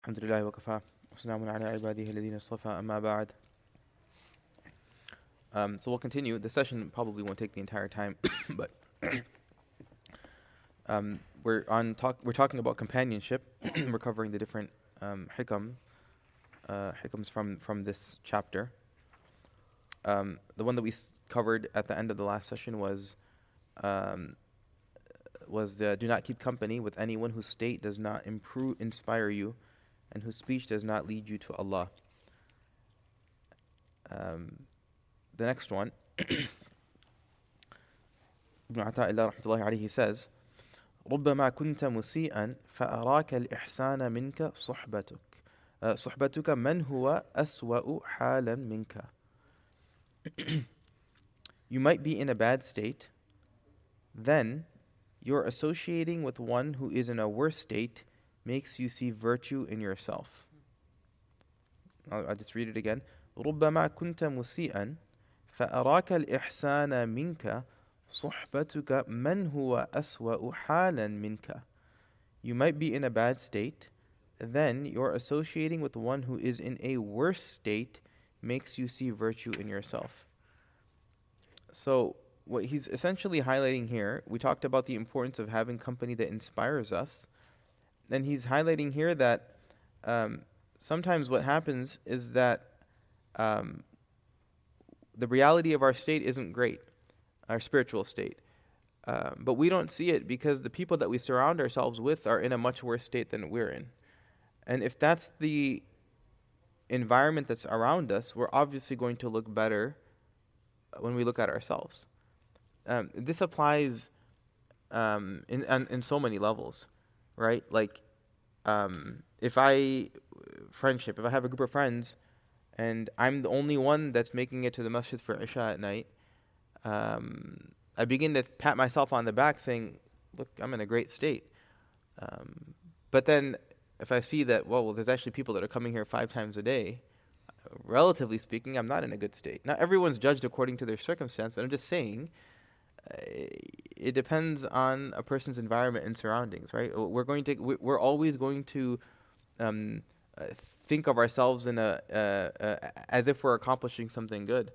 الحمد لله وكفى وسلام على عباده الذين اصطفى أما بعد um, so we'll continue. The session probably won't take the entire time, but um, we're on talk. We're talking about companionship. we're covering the different um, hikam, uh, hikams from from this chapter. Um, the one that we s- covered at the end of the last session was um, was uh, do not keep company with anyone whose state does not improve, inspire you, and whose speech does not lead you to Allah. Um, the next one, Ibn Ata'illah rahmatullahi alayhi says, ربما كنت مسيئا فأراك الإحسان منك صحبتك uh, صحبتك من هو أسوأ حالا منك You might be in a bad state, then your associating with one who is in a worse state makes you see virtue in yourself. I'll, I'll just read it again. ربما كنت مسيئا فأراك الإحسان منك صحبتك من هو أسوأ حالا منك. You might be in a bad state, then your associating with one who is in a worse state makes you see virtue in yourself. So, what he's essentially highlighting here, we talked about the importance of having company that inspires us. And he's highlighting here that um, sometimes what happens is that um, the reality of our state isn't great, our spiritual state. Um, but we don't see it because the people that we surround ourselves with are in a much worse state than we're in. And if that's the environment that's around us, we're obviously going to look better when we look at ourselves. Um, this applies um, in, in in so many levels, right? Like, um, if I friendship, if I have a group of friends, and I'm the only one that's making it to the masjid for Isha at night, um, I begin to pat myself on the back, saying, "Look, I'm in a great state." Um, but then, if I see that, well, well, there's actually people that are coming here five times a day, relatively speaking, I'm not in a good state. Now, everyone's judged according to their circumstance, but I'm just saying it depends on a person's environment and surroundings, right? We're going to, we- we're always going to um, uh, think of ourselves in a, uh, uh, as if we're accomplishing something good.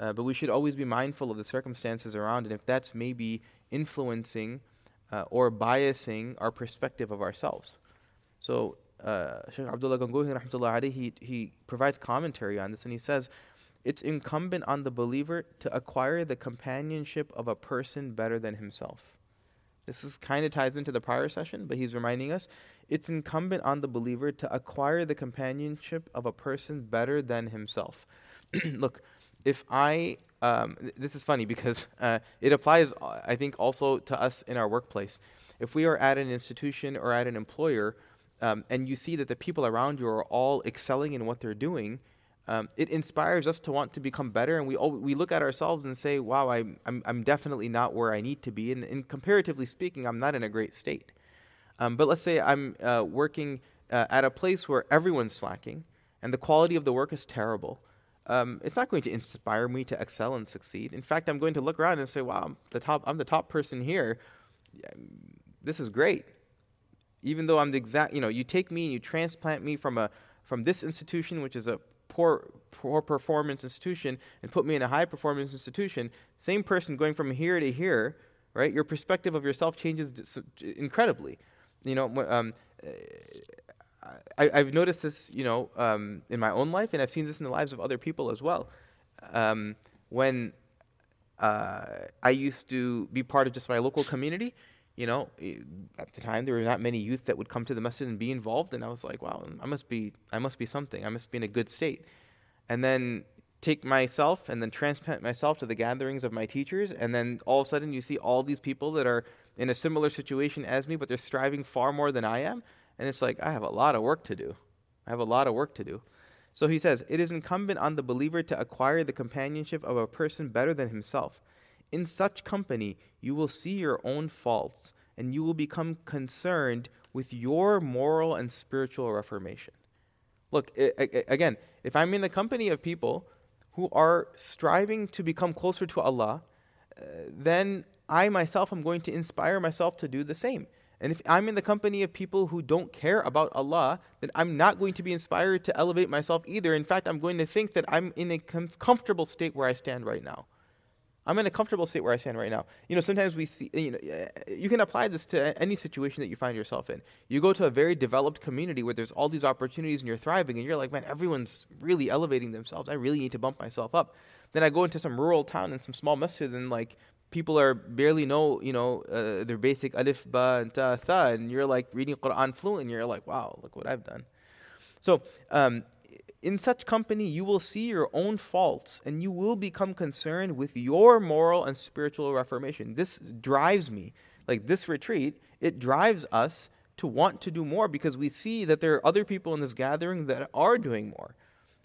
Uh, but we should always be mindful of the circumstances around, and if that's maybe influencing uh, or biasing our perspective of ourselves. So uh, Shaykh Abdullah Gangohi rahmatullah alayhi, he, he provides commentary on this and he says, it's incumbent on the believer to acquire the companionship of a person better than himself. This is kind of ties into the prior session, but he's reminding us it's incumbent on the believer to acquire the companionship of a person better than himself. Look, if I, um, th- this is funny because uh, it applies, I think, also to us in our workplace. If we are at an institution or at an employer, um, and you see that the people around you are all excelling in what they're doing, um, it inspires us to want to become better. And we al- we look at ourselves and say, "Wow, I'm I'm, I'm definitely not where I need to be." And, and comparatively speaking, I'm not in a great state. Um, but let's say I'm uh, working uh, at a place where everyone's slacking and the quality of the work is terrible. Um, it's not going to inspire me to excel and succeed. In fact, I'm going to look around and say, "Wow, I'm the top. I'm the top person here. This is great." Even though I'm the exact, you know, you take me and you transplant me from a from this institution, which is a poor poor performance institution, and put me in a high performance institution. Same person going from here to here, right? Your perspective of yourself changes incredibly. You know, um, I, I've noticed this, you know, um, in my own life, and I've seen this in the lives of other people as well. Um, when uh, I used to be part of just my local community, you know, eh, at the time there were not many youth that would come to the masjid and be involved, and I was like, wow, I must be, I must be something. I must be in a good state. And then take myself and then transplant myself to the gatherings of my teachers, and then all of a sudden you see all these people that are in a similar situation as me, but they're striving far more than I am, and it's like I have a lot of work to do. I have a lot of work to do. So he says, It is incumbent on the believer to acquire the companionship of a person better than himself. In such company, you will see your own faults, and you will become concerned with your moral and spiritual reformation. Look, i- i- again, if I'm in the company of people who are striving to become closer to Allah, uh, then I myself am going to inspire myself to do the same. And if I'm in the company of people who don't care about Allah, then I'm not going to be inspired to elevate myself either. In fact, I'm going to think that I'm in a com- comfortable state where I stand right now. I'm in a comfortable state where I stand right now. You know, sometimes we see, you know, you can apply this to any situation that you find yourself in. You go to a very developed community where there's all these opportunities and you're thriving, and you're like, man, everyone's really elevating themselves. I really need to bump myself up. Then I go into some rural town in some small masjid, and like people are barely know, you know, uh, their basic alif, ba, and ta, tha, and you're like reading Quran fluent, and you're like, wow, look what I've done. So, um, in such company, you will see your own faults and you will become concerned with your moral and spiritual reformation. This drives me. Like this retreat, it drives us to want to do more because we see that there are other people in this gathering that are doing more.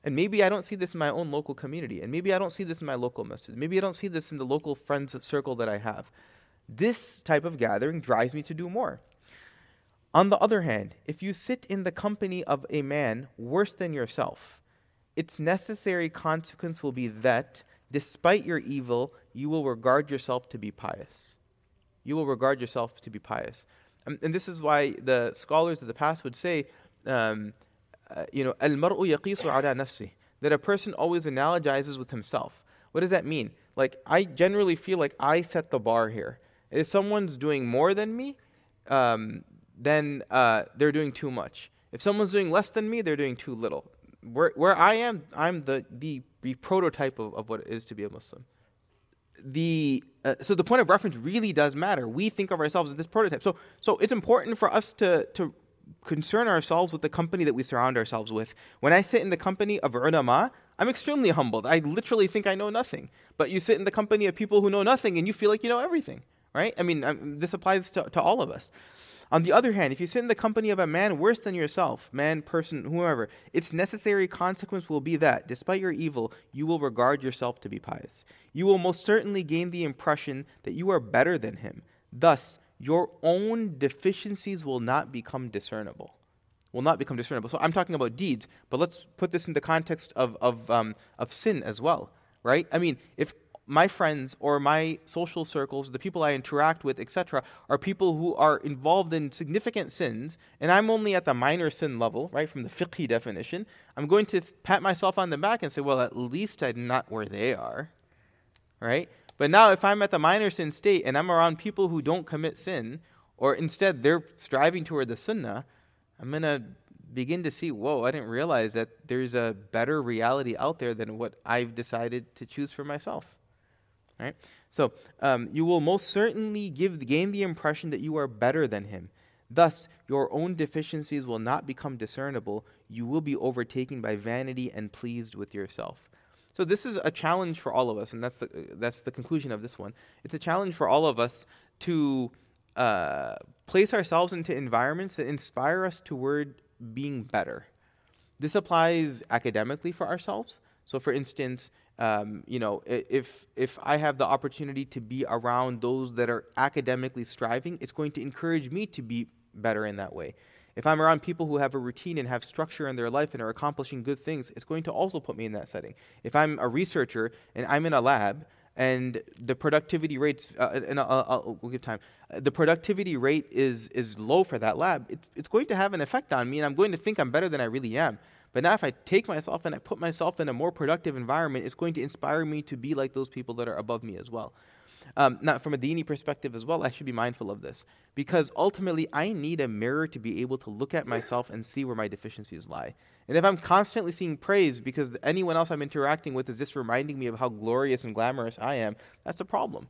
And maybe I don't see this in my own local community. And maybe I don't see this in my local masjid. Maybe I don't see this in the local friends circle that I have. This type of gathering drives me to do more. On the other hand, if you sit in the company of a man worse than yourself, its necessary consequence will be that, despite your evil, you will regard yourself to be pious. You will regard yourself to be pious. And, and this is why the scholars of the past would say, um, uh, you know, al-mar'u yaqisu ala nafsi, that a person always analogizes with himself. What does that mean? Like, I generally feel like I set the bar here. If someone's doing more than me, um, then uh, they're doing too much. If someone's doing less than me, they're doing too little. Where, where I am, I'm the, the, the prototype of, of what it is to be a Muslim. The, uh, so the point of reference really does matter. We think of ourselves as this prototype. So, so it's important for us to, to concern ourselves with the company that we surround ourselves with. When I sit in the company of ulama, I'm extremely humbled. I literally think I know nothing. But you sit in the company of people who know nothing and you feel like you know everything, right? I mean, um, this applies to, to all of us. On the other hand, if you sit in the company of a man worse than yourself, man, person, whoever, its necessary consequence will be that, despite your evil, you will regard yourself to be pious. You will most certainly gain the impression that you are better than him. Thus, your own deficiencies will not become discernible. Will not become discernible. So I'm talking about deeds, but let's put this in the context of, of, um, of sin as well, right? I mean, if my friends or my social circles, the people I interact with, etc., are people who are involved in significant sins, and I'm only at the minor sin level, right, from the fiqh definition, I'm going to pat myself on the back and say, well, at least I'm not where they are, right? But now, if I'm at the minor sin state and I'm around people who don't commit sin, or instead they're striving toward the sunnah, I'm going to begin to see, whoa, I didn't realize that there's a better reality out there than what I've decided to choose for myself. Right? So um, you will most certainly give gain the impression that you are better than him. Thus, your own deficiencies will not become discernible. You will be overtaken by vanity and pleased with yourself. So this is a challenge for all of us, and that's the, that's the conclusion of this one. It's a challenge for all of us to uh, place ourselves into environments that inspire us toward being better. This applies academically for ourselves. So, for instance, um, you know, if if I have the opportunity to be around those that are academically striving, it's going to encourage me to be better in that way. If I'm around people who have a routine and have structure in their life and are accomplishing good things, it's going to also put me in that setting. If I'm a researcher and I'm in a lab and the productivity rates, uh, uh and I'll, I'll, we'll give time, the productivity rate is is low for that lab, it, it's going to have an effect on me, and I'm going to think I'm better than I really am. But now, if I take myself and I put myself in a more productive environment, it's going to inspire me to be like those people that are above me as well. Um, now, from a dini perspective as well, I should be mindful of this because ultimately I need a mirror to be able to look at myself and see where my deficiencies lie. And if I'm constantly seeing praise because anyone else I'm interacting with is just reminding me of how glorious and glamorous I am, that's a problem.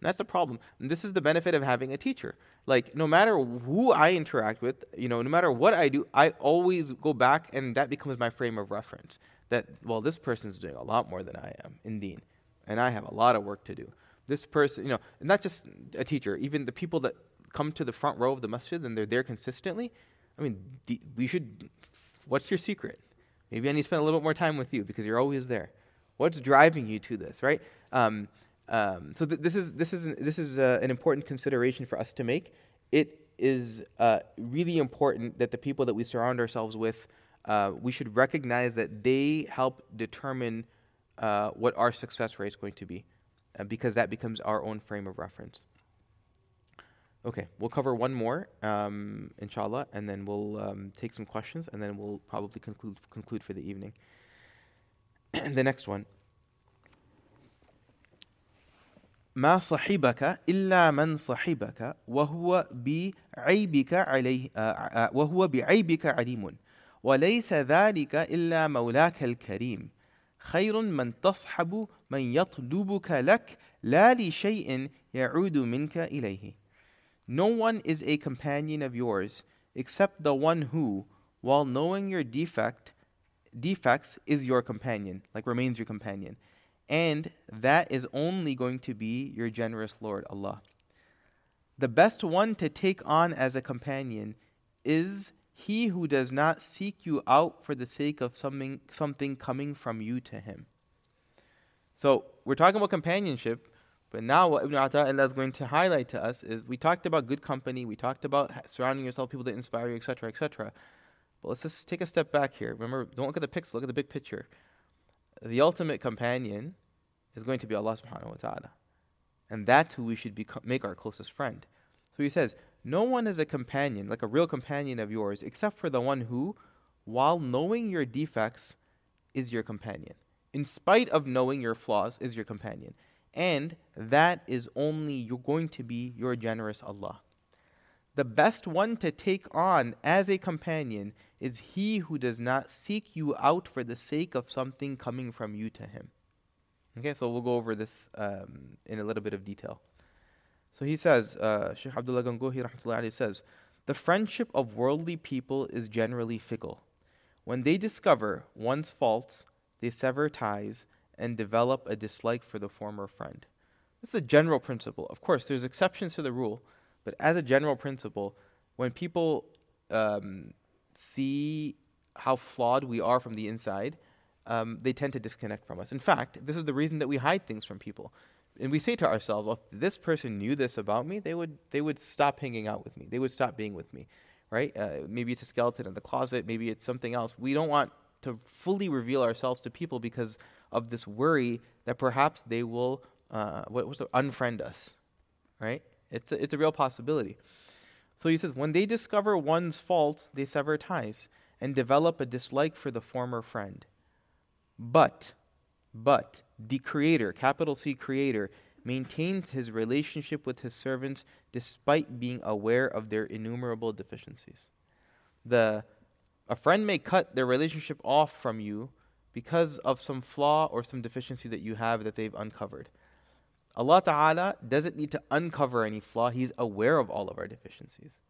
That's the problem. And this is the benefit of having a teacher. Like, no matter who I interact with, you know, no matter what I do, I always go back and that becomes my frame of reference. That, well, this person's doing a lot more than I am in Deen. And I have a lot of work to do. This person, you know, not just a teacher, even the people that come to the front row of the masjid and they're there consistently. I mean, we should, what's your secret? Maybe I need to spend a little bit more time with you because you're always there. What's driving you to this, right? Um, um, so th- this is this is this is uh, an important consideration for us to make. It is uh, really important that the people that we surround ourselves with, uh, we should recognize that they help determine uh, what our success rate is going to be, uh, because that becomes our own frame of reference. Okay, we'll cover one more, um, inshallah, and then we'll um, take some questions, and then we'll probably conclude conclude for the evening. the next one. ما صحبك إلا من صحبك وهو بعيبك عليه وهو بعيبك عليم وليس ذلك إلا مولاك الكريم خير من تصحب من يطلبك لك لا لشيء يعود منك إليه No one is a companion of yours except the one who, while knowing your defect, defects, is your companion, like remains your companion. And that is only going to be your generous Lord, Allah. The best one to take on as a companion is he who does not seek you out for the sake of something, something coming from you to him. So, we're talking about companionship, but now what Ibn Ata'illah is going to highlight to us is we talked about good company, we talked about surrounding yourself people that inspire you, etc., etc. But let's just take a step back here. Remember, don't look at the pixel, look at the big picture. The ultimate companion is going to be Allah subhanahu wa ta'ala. And that's who we should beco- make our closest friend. So he says, No one is a companion, like a real companion of yours, except for the one who, while knowing your defects, is your companion. In spite of knowing your flaws, is your companion. And that is only you're going to be your generous Allah. The best one to take on as a companion is he who does not seek you out for the sake of something coming from you to him. Okay, so we'll go over this um, in a little bit of detail. So he says, uh, Sheikh Abdullah Gangohi says, the friendship of worldly people is generally fickle. When they discover one's faults, they sever ties and develop a dislike for the former friend. This is a general principle. Of course, there's exceptions to the rule, but as a general principle, when people um, see how flawed we are from the inside, um, they tend to disconnect from us. In fact, this is the reason that we hide things from people. And we say to ourselves, well, if this person knew this about me, they would, they would stop hanging out with me. They would stop being with me, right? Uh, maybe it's a skeleton in the closet. Maybe it's something else. We don't want to fully reveal ourselves to people because of this worry that perhaps they will uh, what was it, unfriend us, right? It's a, it's a real possibility. So he says, when they discover one's faults, they sever ties and develop a dislike for the former friend. But, but the Creator, capital C Creator, maintains his relationship with his servants despite being aware of their innumerable deficiencies. The a friend may cut their relationship off from you because of some flaw or some deficiency that you have that they've uncovered. Allah Ta'ala doesn't need to uncover any flaw, He's aware of all of our deficiencies.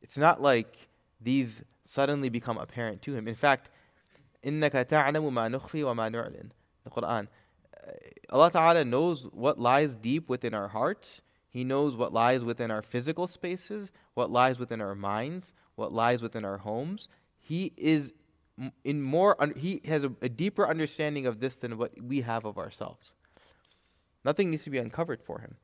It's not like these suddenly become apparent to Him. In fact, إِنَّكَ تَعْلَمُ مَا نُخْفِي وَمَا نُعْلِنُ The Quran. Uh, Allah Ta'ala knows what lies deep within our hearts. He knows what lies within our physical spaces, what lies within our minds, what lies within our homes. He is in more he has a, a deeper understanding of this than what we have of ourselves. Nothing needs to be uncovered for him.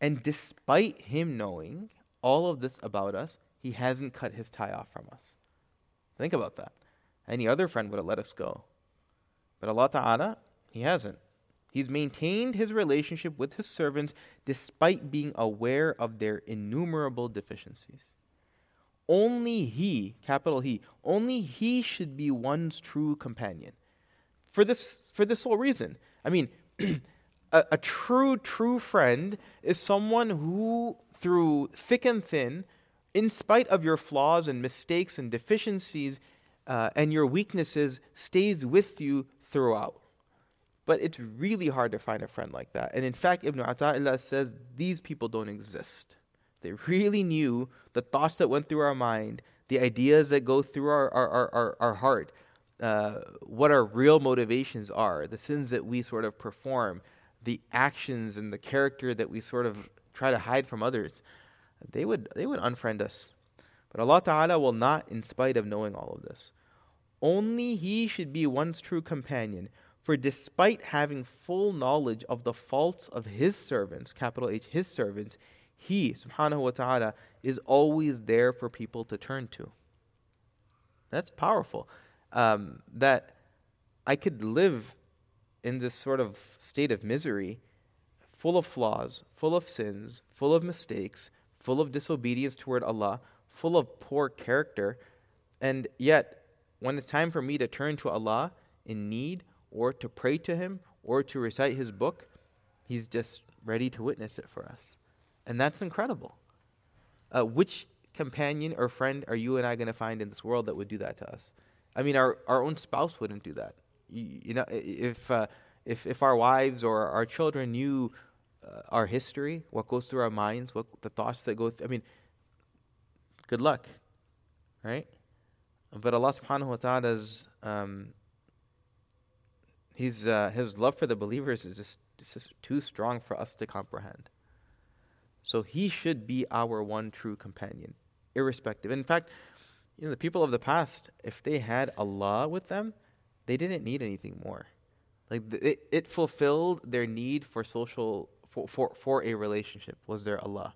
And despite him knowing all of this about us, he hasn't cut his tie off from us. Think about that. Any other friend would have let us go. But Allah Ta'ala, He hasn't. He's maintained His relationship with His servants despite being aware of their innumerable deficiencies only he, capital He, only he should be one's true companion. For this, for this sole reason. I mean, a, a true, true friend is someone who, through thick and thin, in spite of your flaws and mistakes and deficiencies uh, and your weaknesses, stays with you throughout. But it's really hard to find a friend like that. And in fact, Ibn Ata'illah says these people don't exist. They really knew the thoughts that went through our mind, the ideas that go through our, our, our, our, heart, uh, what our real motivations are, the sins that we sort of perform, the actions and the character that we sort of try to hide from others. They would, they would unfriend us. But Allah Ta'ala will not, in spite of knowing all of this. Only He should be one's true companion. For despite having full knowledge of the faults of His servants, capital H, His servants, he, subhanahu wa ta'ala, is always there for people to turn to. That's powerful. Um, that I could live in this sort of state of misery, full of flaws, full of sins, full of mistakes, full of disobedience toward Allah, full of poor character, and yet when it's time for me to turn to Allah in need or to pray to Him or to recite His book, He's just ready to witness it for us. And that's incredible. Uh, which companion or friend are you and I going to find in this world that would do that to us? I mean, our, our own spouse wouldn't do that. You, know, if, uh, if, if our wives or our children knew uh, our history, what goes through our minds, what the thoughts that go through, I mean, good luck, right? But Allah subhanahu wa ta'ala's, um, he's, uh, his love for the believers is just, just too strong for us to comprehend. So he should be our one true companion, irrespective. In fact, you know, the people of the past, if they had Allah with them, they didn't need anything more. Like it, it fulfilled their need for social for, for, for a relationship was their Allah.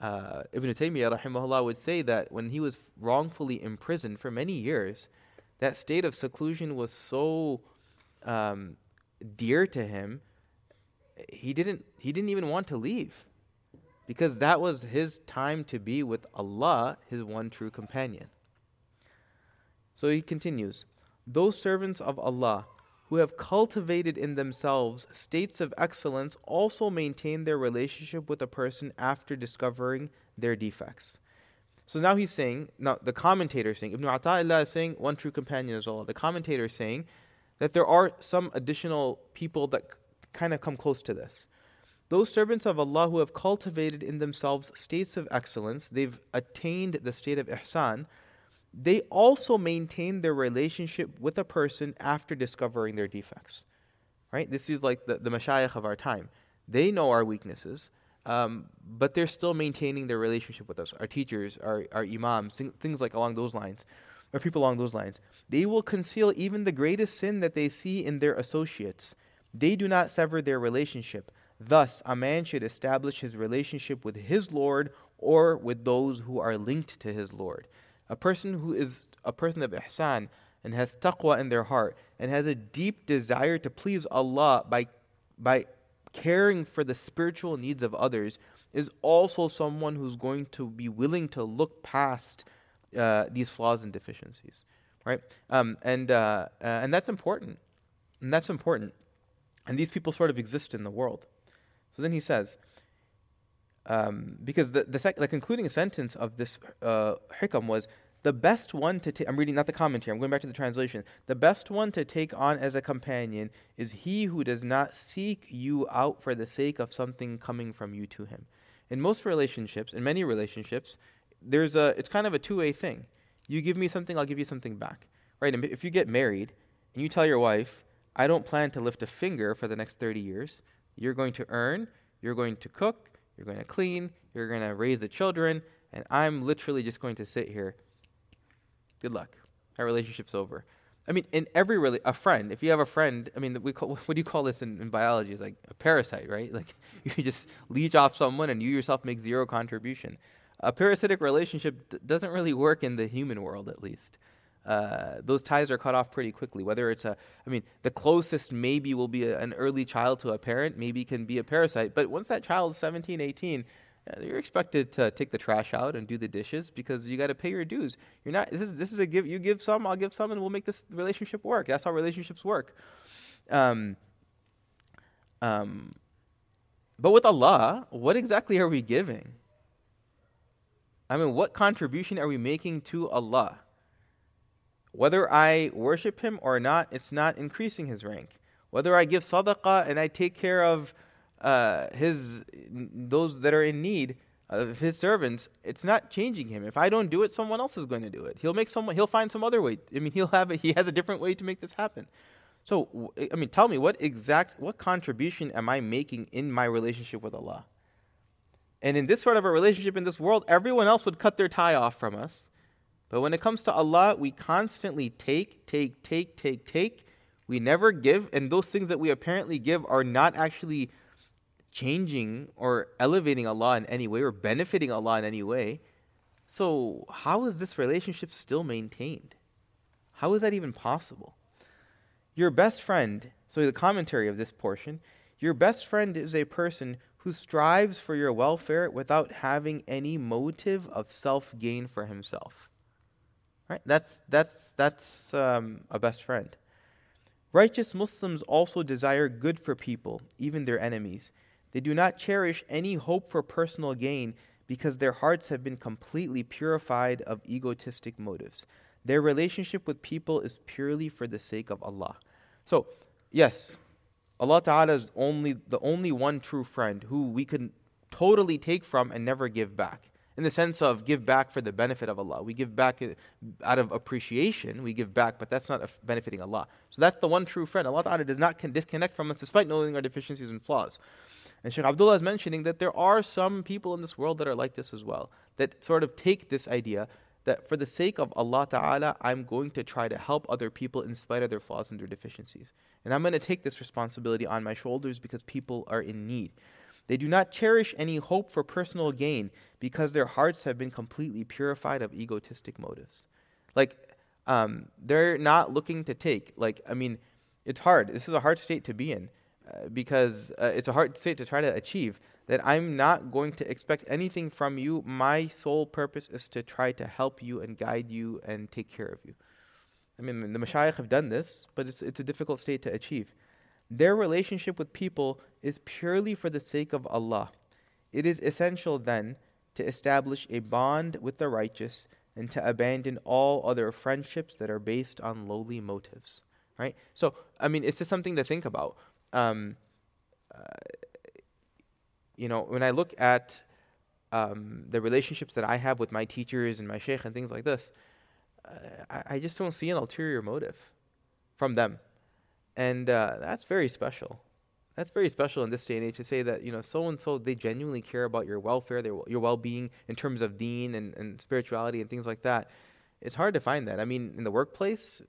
Uh, Ibn Taymiyyah rahimahullah would say that when he was wrongfully imprisoned for many years, that state of seclusion was so um, dear to him, he didn't he didn't even want to leave because that was his time to be with Allah, his one true companion. So he continues Those servants of Allah who have cultivated in themselves states of excellence also maintain their relationship with a person after discovering their defects. So now he's saying, now the commentator is saying, Ibn Ata'illah is saying, one true companion is Allah. The commentator is saying that there are some additional people that kind of come close to this. Those servants of Allah who have cultivated in themselves states of excellence, they've attained the state of ihsan, they also maintain their relationship with a person after discovering their defects. Right? This is like the, the mashayikh of our time. They know our weaknesses, um, but they're still maintaining their relationship with us. Our teachers, our, our imams, things like along those lines, or people along those lines. They will conceal even the greatest sin that they see in their associates. They do not sever their relationship Thus, a man should establish his relationship with his Lord or with those who are linked to his Lord. A person who is a person of ihsan and has taqwa in their heart and has a deep desire to please Allah by, by caring for the spiritual needs of others is also someone who's going to be willing to look past uh, these flaws and deficiencies, right? Um, and uh, uh, and that's important, and that's important. And these people sort of exist in the world. So then he says, um, because the, the, sec- the, concluding sentence of this uh, hikam was, the best one to take, I'm reading not the commentary, I'm going back to the translation. The best one to take on as a companion is he who does not seek you out for the sake of something coming from you to him. In most relationships, in many relationships, there's a, it's kind of a two way thing. You give me something, I'll give you something back. Right? And if you get married and you tell your wife, I don't plan to lift a finger for the next 30 years, you're going to earn, you're going to cook, you're going to clean, you're going to raise the children, and I'm literally just going to sit here. Good luck. Our relationship's over. I mean, in every really a friend. If you have a friend, I mean, we call, what do you call this in, in biology? It's like a parasite, right? Like you just leech off someone, and you yourself make zero contribution. A parasitic relationship d- doesn't really work in the human world, at least uh, those ties are cut off pretty quickly. Whether it's a, I mean, the closest maybe will be a, an early child to a parent, maybe can be a parasite. But once that child's is 17, 18, uh, you're expected to take the trash out and do the dishes because you got to pay your dues. You're not. This is this is a give. You give some, I'll give some, and we'll make this relationship work. That's how relationships work. Um, um, but with Allah, what exactly are we giving? I mean, what contribution are we making to Allah? Whether I worship him or not, it's not increasing his rank. Whether I give sadaqah and I take care of uh, his those that are in need of his servants, it's not changing him. If I don't do it, someone else is going to do it. He'll make someone. He'll find some other way. I mean, he'll have. A, he has a different way to make this happen. So, I mean, tell me what exact what contribution am I making in my relationship with Allah? And in this sort of a relationship in this world, everyone else would cut their tie off from us but when it comes to Allah, we constantly take, take, take, take, take. We never give, and those things that we apparently give are not actually changing or elevating Allah in any way or benefiting Allah in any way. So, how is this relationship still maintained? How is that even possible? Your best friend, so the commentary of this portion, your best friend is a person who strives for your welfare without having any motive of self gain for himself. Right? That's, that's, that's um, a best friend. Righteous Muslims also desire good for people, even their enemies. They do not cherish any hope for personal gain because their hearts have been completely purified of egotistic motives. Their relationship with people is purely for the sake of Allah. So, yes, Allah Ta'ala is only the only one true friend who we can totally take from and never give back. In the sense of give back for the benefit of Allah. We give back out of appreciation, we give back, but that's not benefiting Allah. So that's the one true friend. Allah Ta'ala does not disconnect from us despite knowing our deficiencies and flaws. And Sheikh Abdullah is mentioning that there are some people in this world that are like this as well, that sort of take this idea that for the sake of Allah Ta'ala, I'm going to try to help other people in spite of their flaws and their deficiencies. And I'm going to take this responsibility on my shoulders because people are in need. They do not cherish any hope for personal gain because their hearts have been completely purified of egotistic motives. Like, um, they're not looking to take. Like, I mean, it's hard. This is a hard state to be in uh, because uh, it's a hard state to try to achieve that I'm not going to expect anything from you. My sole purpose is to try to help you and guide you and take care of you. I mean, the mashayikh have done this, but it's, it's a difficult state to achieve. Their relationship with people is purely for the sake of Allah. It is essential then to establish a bond with the righteous and to abandon all other friendships that are based on lowly motives. Right? So, I mean, it's just something to think about. Um, uh, you know, when I look at um, the relationships that I have with my teachers and my sheikh and things like this, uh, I, I, just don't see an ulterior motive from them. And uh, that's very special. That's very special in this day and age to say that, you know, so and so, they genuinely care about your welfare, their, your well being in terms of deen and, and spirituality and things like that. It's hard to find that. I mean, in the workplace,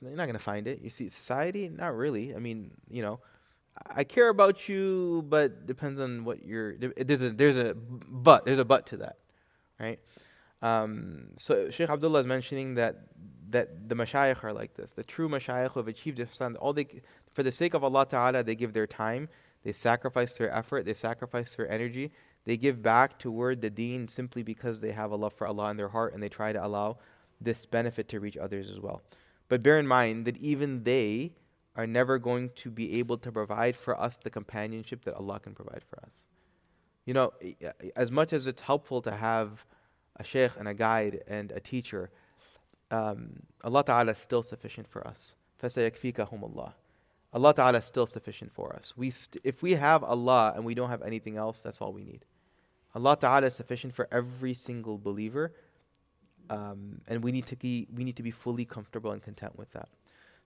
you're not going to find it. You see, society, not really. I mean, you know, I care about you, but depends on what you're. There's a there's a but there's a but to that, right? Um, so Sheikh Abdullah is mentioning that that the mashayikh are like this. The true mashayikh who have achieved ihsan, all they for the sake of Allah Taala, they give their time, they sacrifice their effort, they sacrifice their energy, they give back toward the Deen simply because they have a love for Allah in their heart and they try to allow this benefit to reach others as well. But bear in mind that even they are never going to be able to provide for us the companionship that Allah can provide for us. You know, as much as it's helpful to have a sheikh and a guide and a teacher, um, Allah Ta'ala is still sufficient for us. فَسَيَكْفِيكَهُمُ اللَّهِ Allah Ta'ala is still sufficient for us. We st- if we have Allah and we don't have anything else, that's all we need. Allah Ta'ala is sufficient for every single believer, um, and we need to be we need to be fully comfortable and content with that.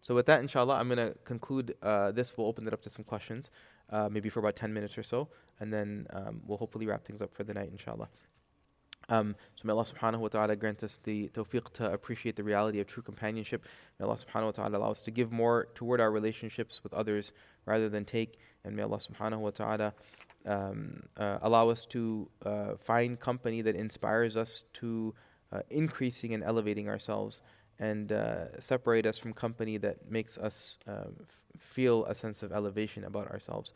So with that, inshallah, I'm going to conclude uh, this. We'll open it up to some questions, uh, maybe for about 10 minutes or so, and then um, we'll hopefully wrap things up for the night, inshallah. Um, so may Allah subhanahu wa ta'ala grant us the tawfiq to appreciate the reality of true companionship. May Allah subhanahu wa ta'ala allow us to give more toward our relationships with others rather than take. And may Allah subhanahu wa ta'ala um, uh, allow us to uh, find company that inspires us to uh, increasing and elevating ourselves and uh, separate us from company that makes us uh, feel a sense of elevation about ourselves.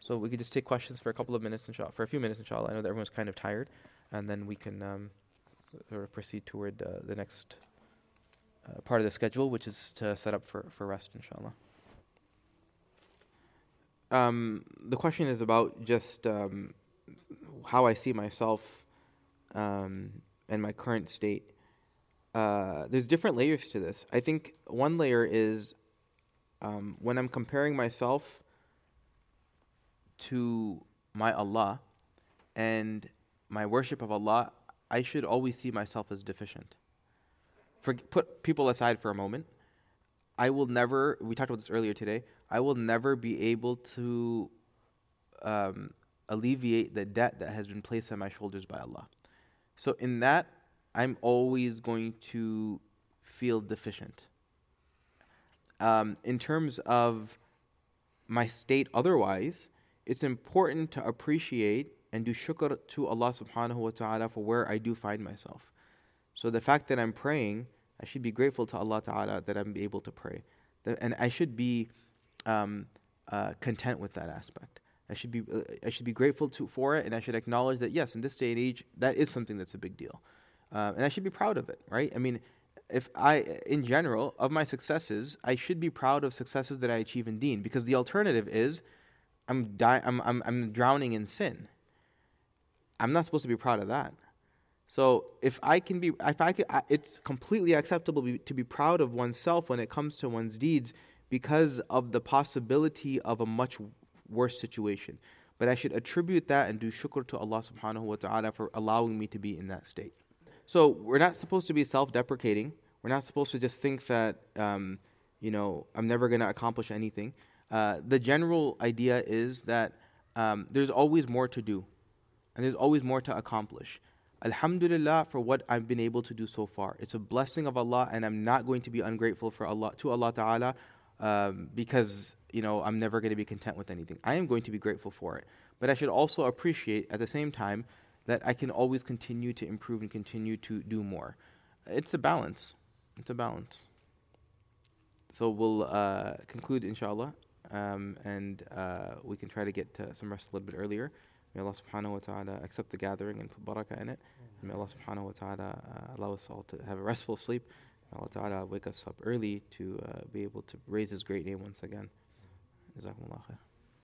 So we could just take questions for a couple of minutes, inshallah, for a few minutes, inshallah. I know that everyone's kind of tired, and then we can um, sort of proceed toward uh, the next uh, part of the schedule, which is to set up for, for rest, inshallah. Um, the question is about just um, how I see myself um, and my current state. Uh, there's different layers to this. I think one layer is um, when I'm comparing myself to my Allah and my worship of Allah, I should always see myself as deficient. For, put people aside for a moment. I will never, we talked about this earlier today, I will never be able to um, alleviate the debt that has been placed on my shoulders by Allah. So in that, I'm always going to feel deficient. Um, in terms of my state otherwise, it's important to appreciate and do shukr to Allah subhanahu wa ta'ala for where I do find myself. So the fact that I'm praying, I should be grateful to Allah ta'ala that I'm able to pray. And I should be um, uh, content with that aspect. I should be uh, I should be grateful to for it, and I should acknowledge that yes, in this day and age, that is something that's a big deal, uh, and I should be proud of it, right? I mean, if I, in general, of my successes, I should be proud of successes that I achieve in Deen, because the alternative is, I'm di- I'm I'm I'm drowning in sin. I'm not supposed to be proud of that. So if I can be, if I can, it's completely acceptable to be proud of oneself when it comes to one's deeds because of the possibility of a much worse situation. But I should attribute that and do shukr to Allah subhanahu wa ta'ala for allowing me to be in that state. So we're not supposed to be self deprecating. We're not supposed to just think that, um, you know, I'm never going to accomplish anything. Uh, the general idea is that um, there's always more to do and there's always more to accomplish. Alhamdulillah for what I've been able to do so far. It's a blessing of Allah, and I'm not going to be ungrateful for Allah to Allah Taala um, because you know I'm never going to be content with anything. I am going to be grateful for it, but I should also appreciate at the same time that I can always continue to improve and continue to do more. It's a balance. It's a balance. So we'll uh, conclude, inshallah, um, and uh, we can try to get to some rest a little bit earlier. May Allah subhanahu wa ta'ala accept the gathering and put barakah in it. And may Allah subhanahu wa ta'ala uh, allow us all to have a restful sleep. May Allah ta'ala wake us up early to uh, be able to raise His great name once again. Jazakumullah khair.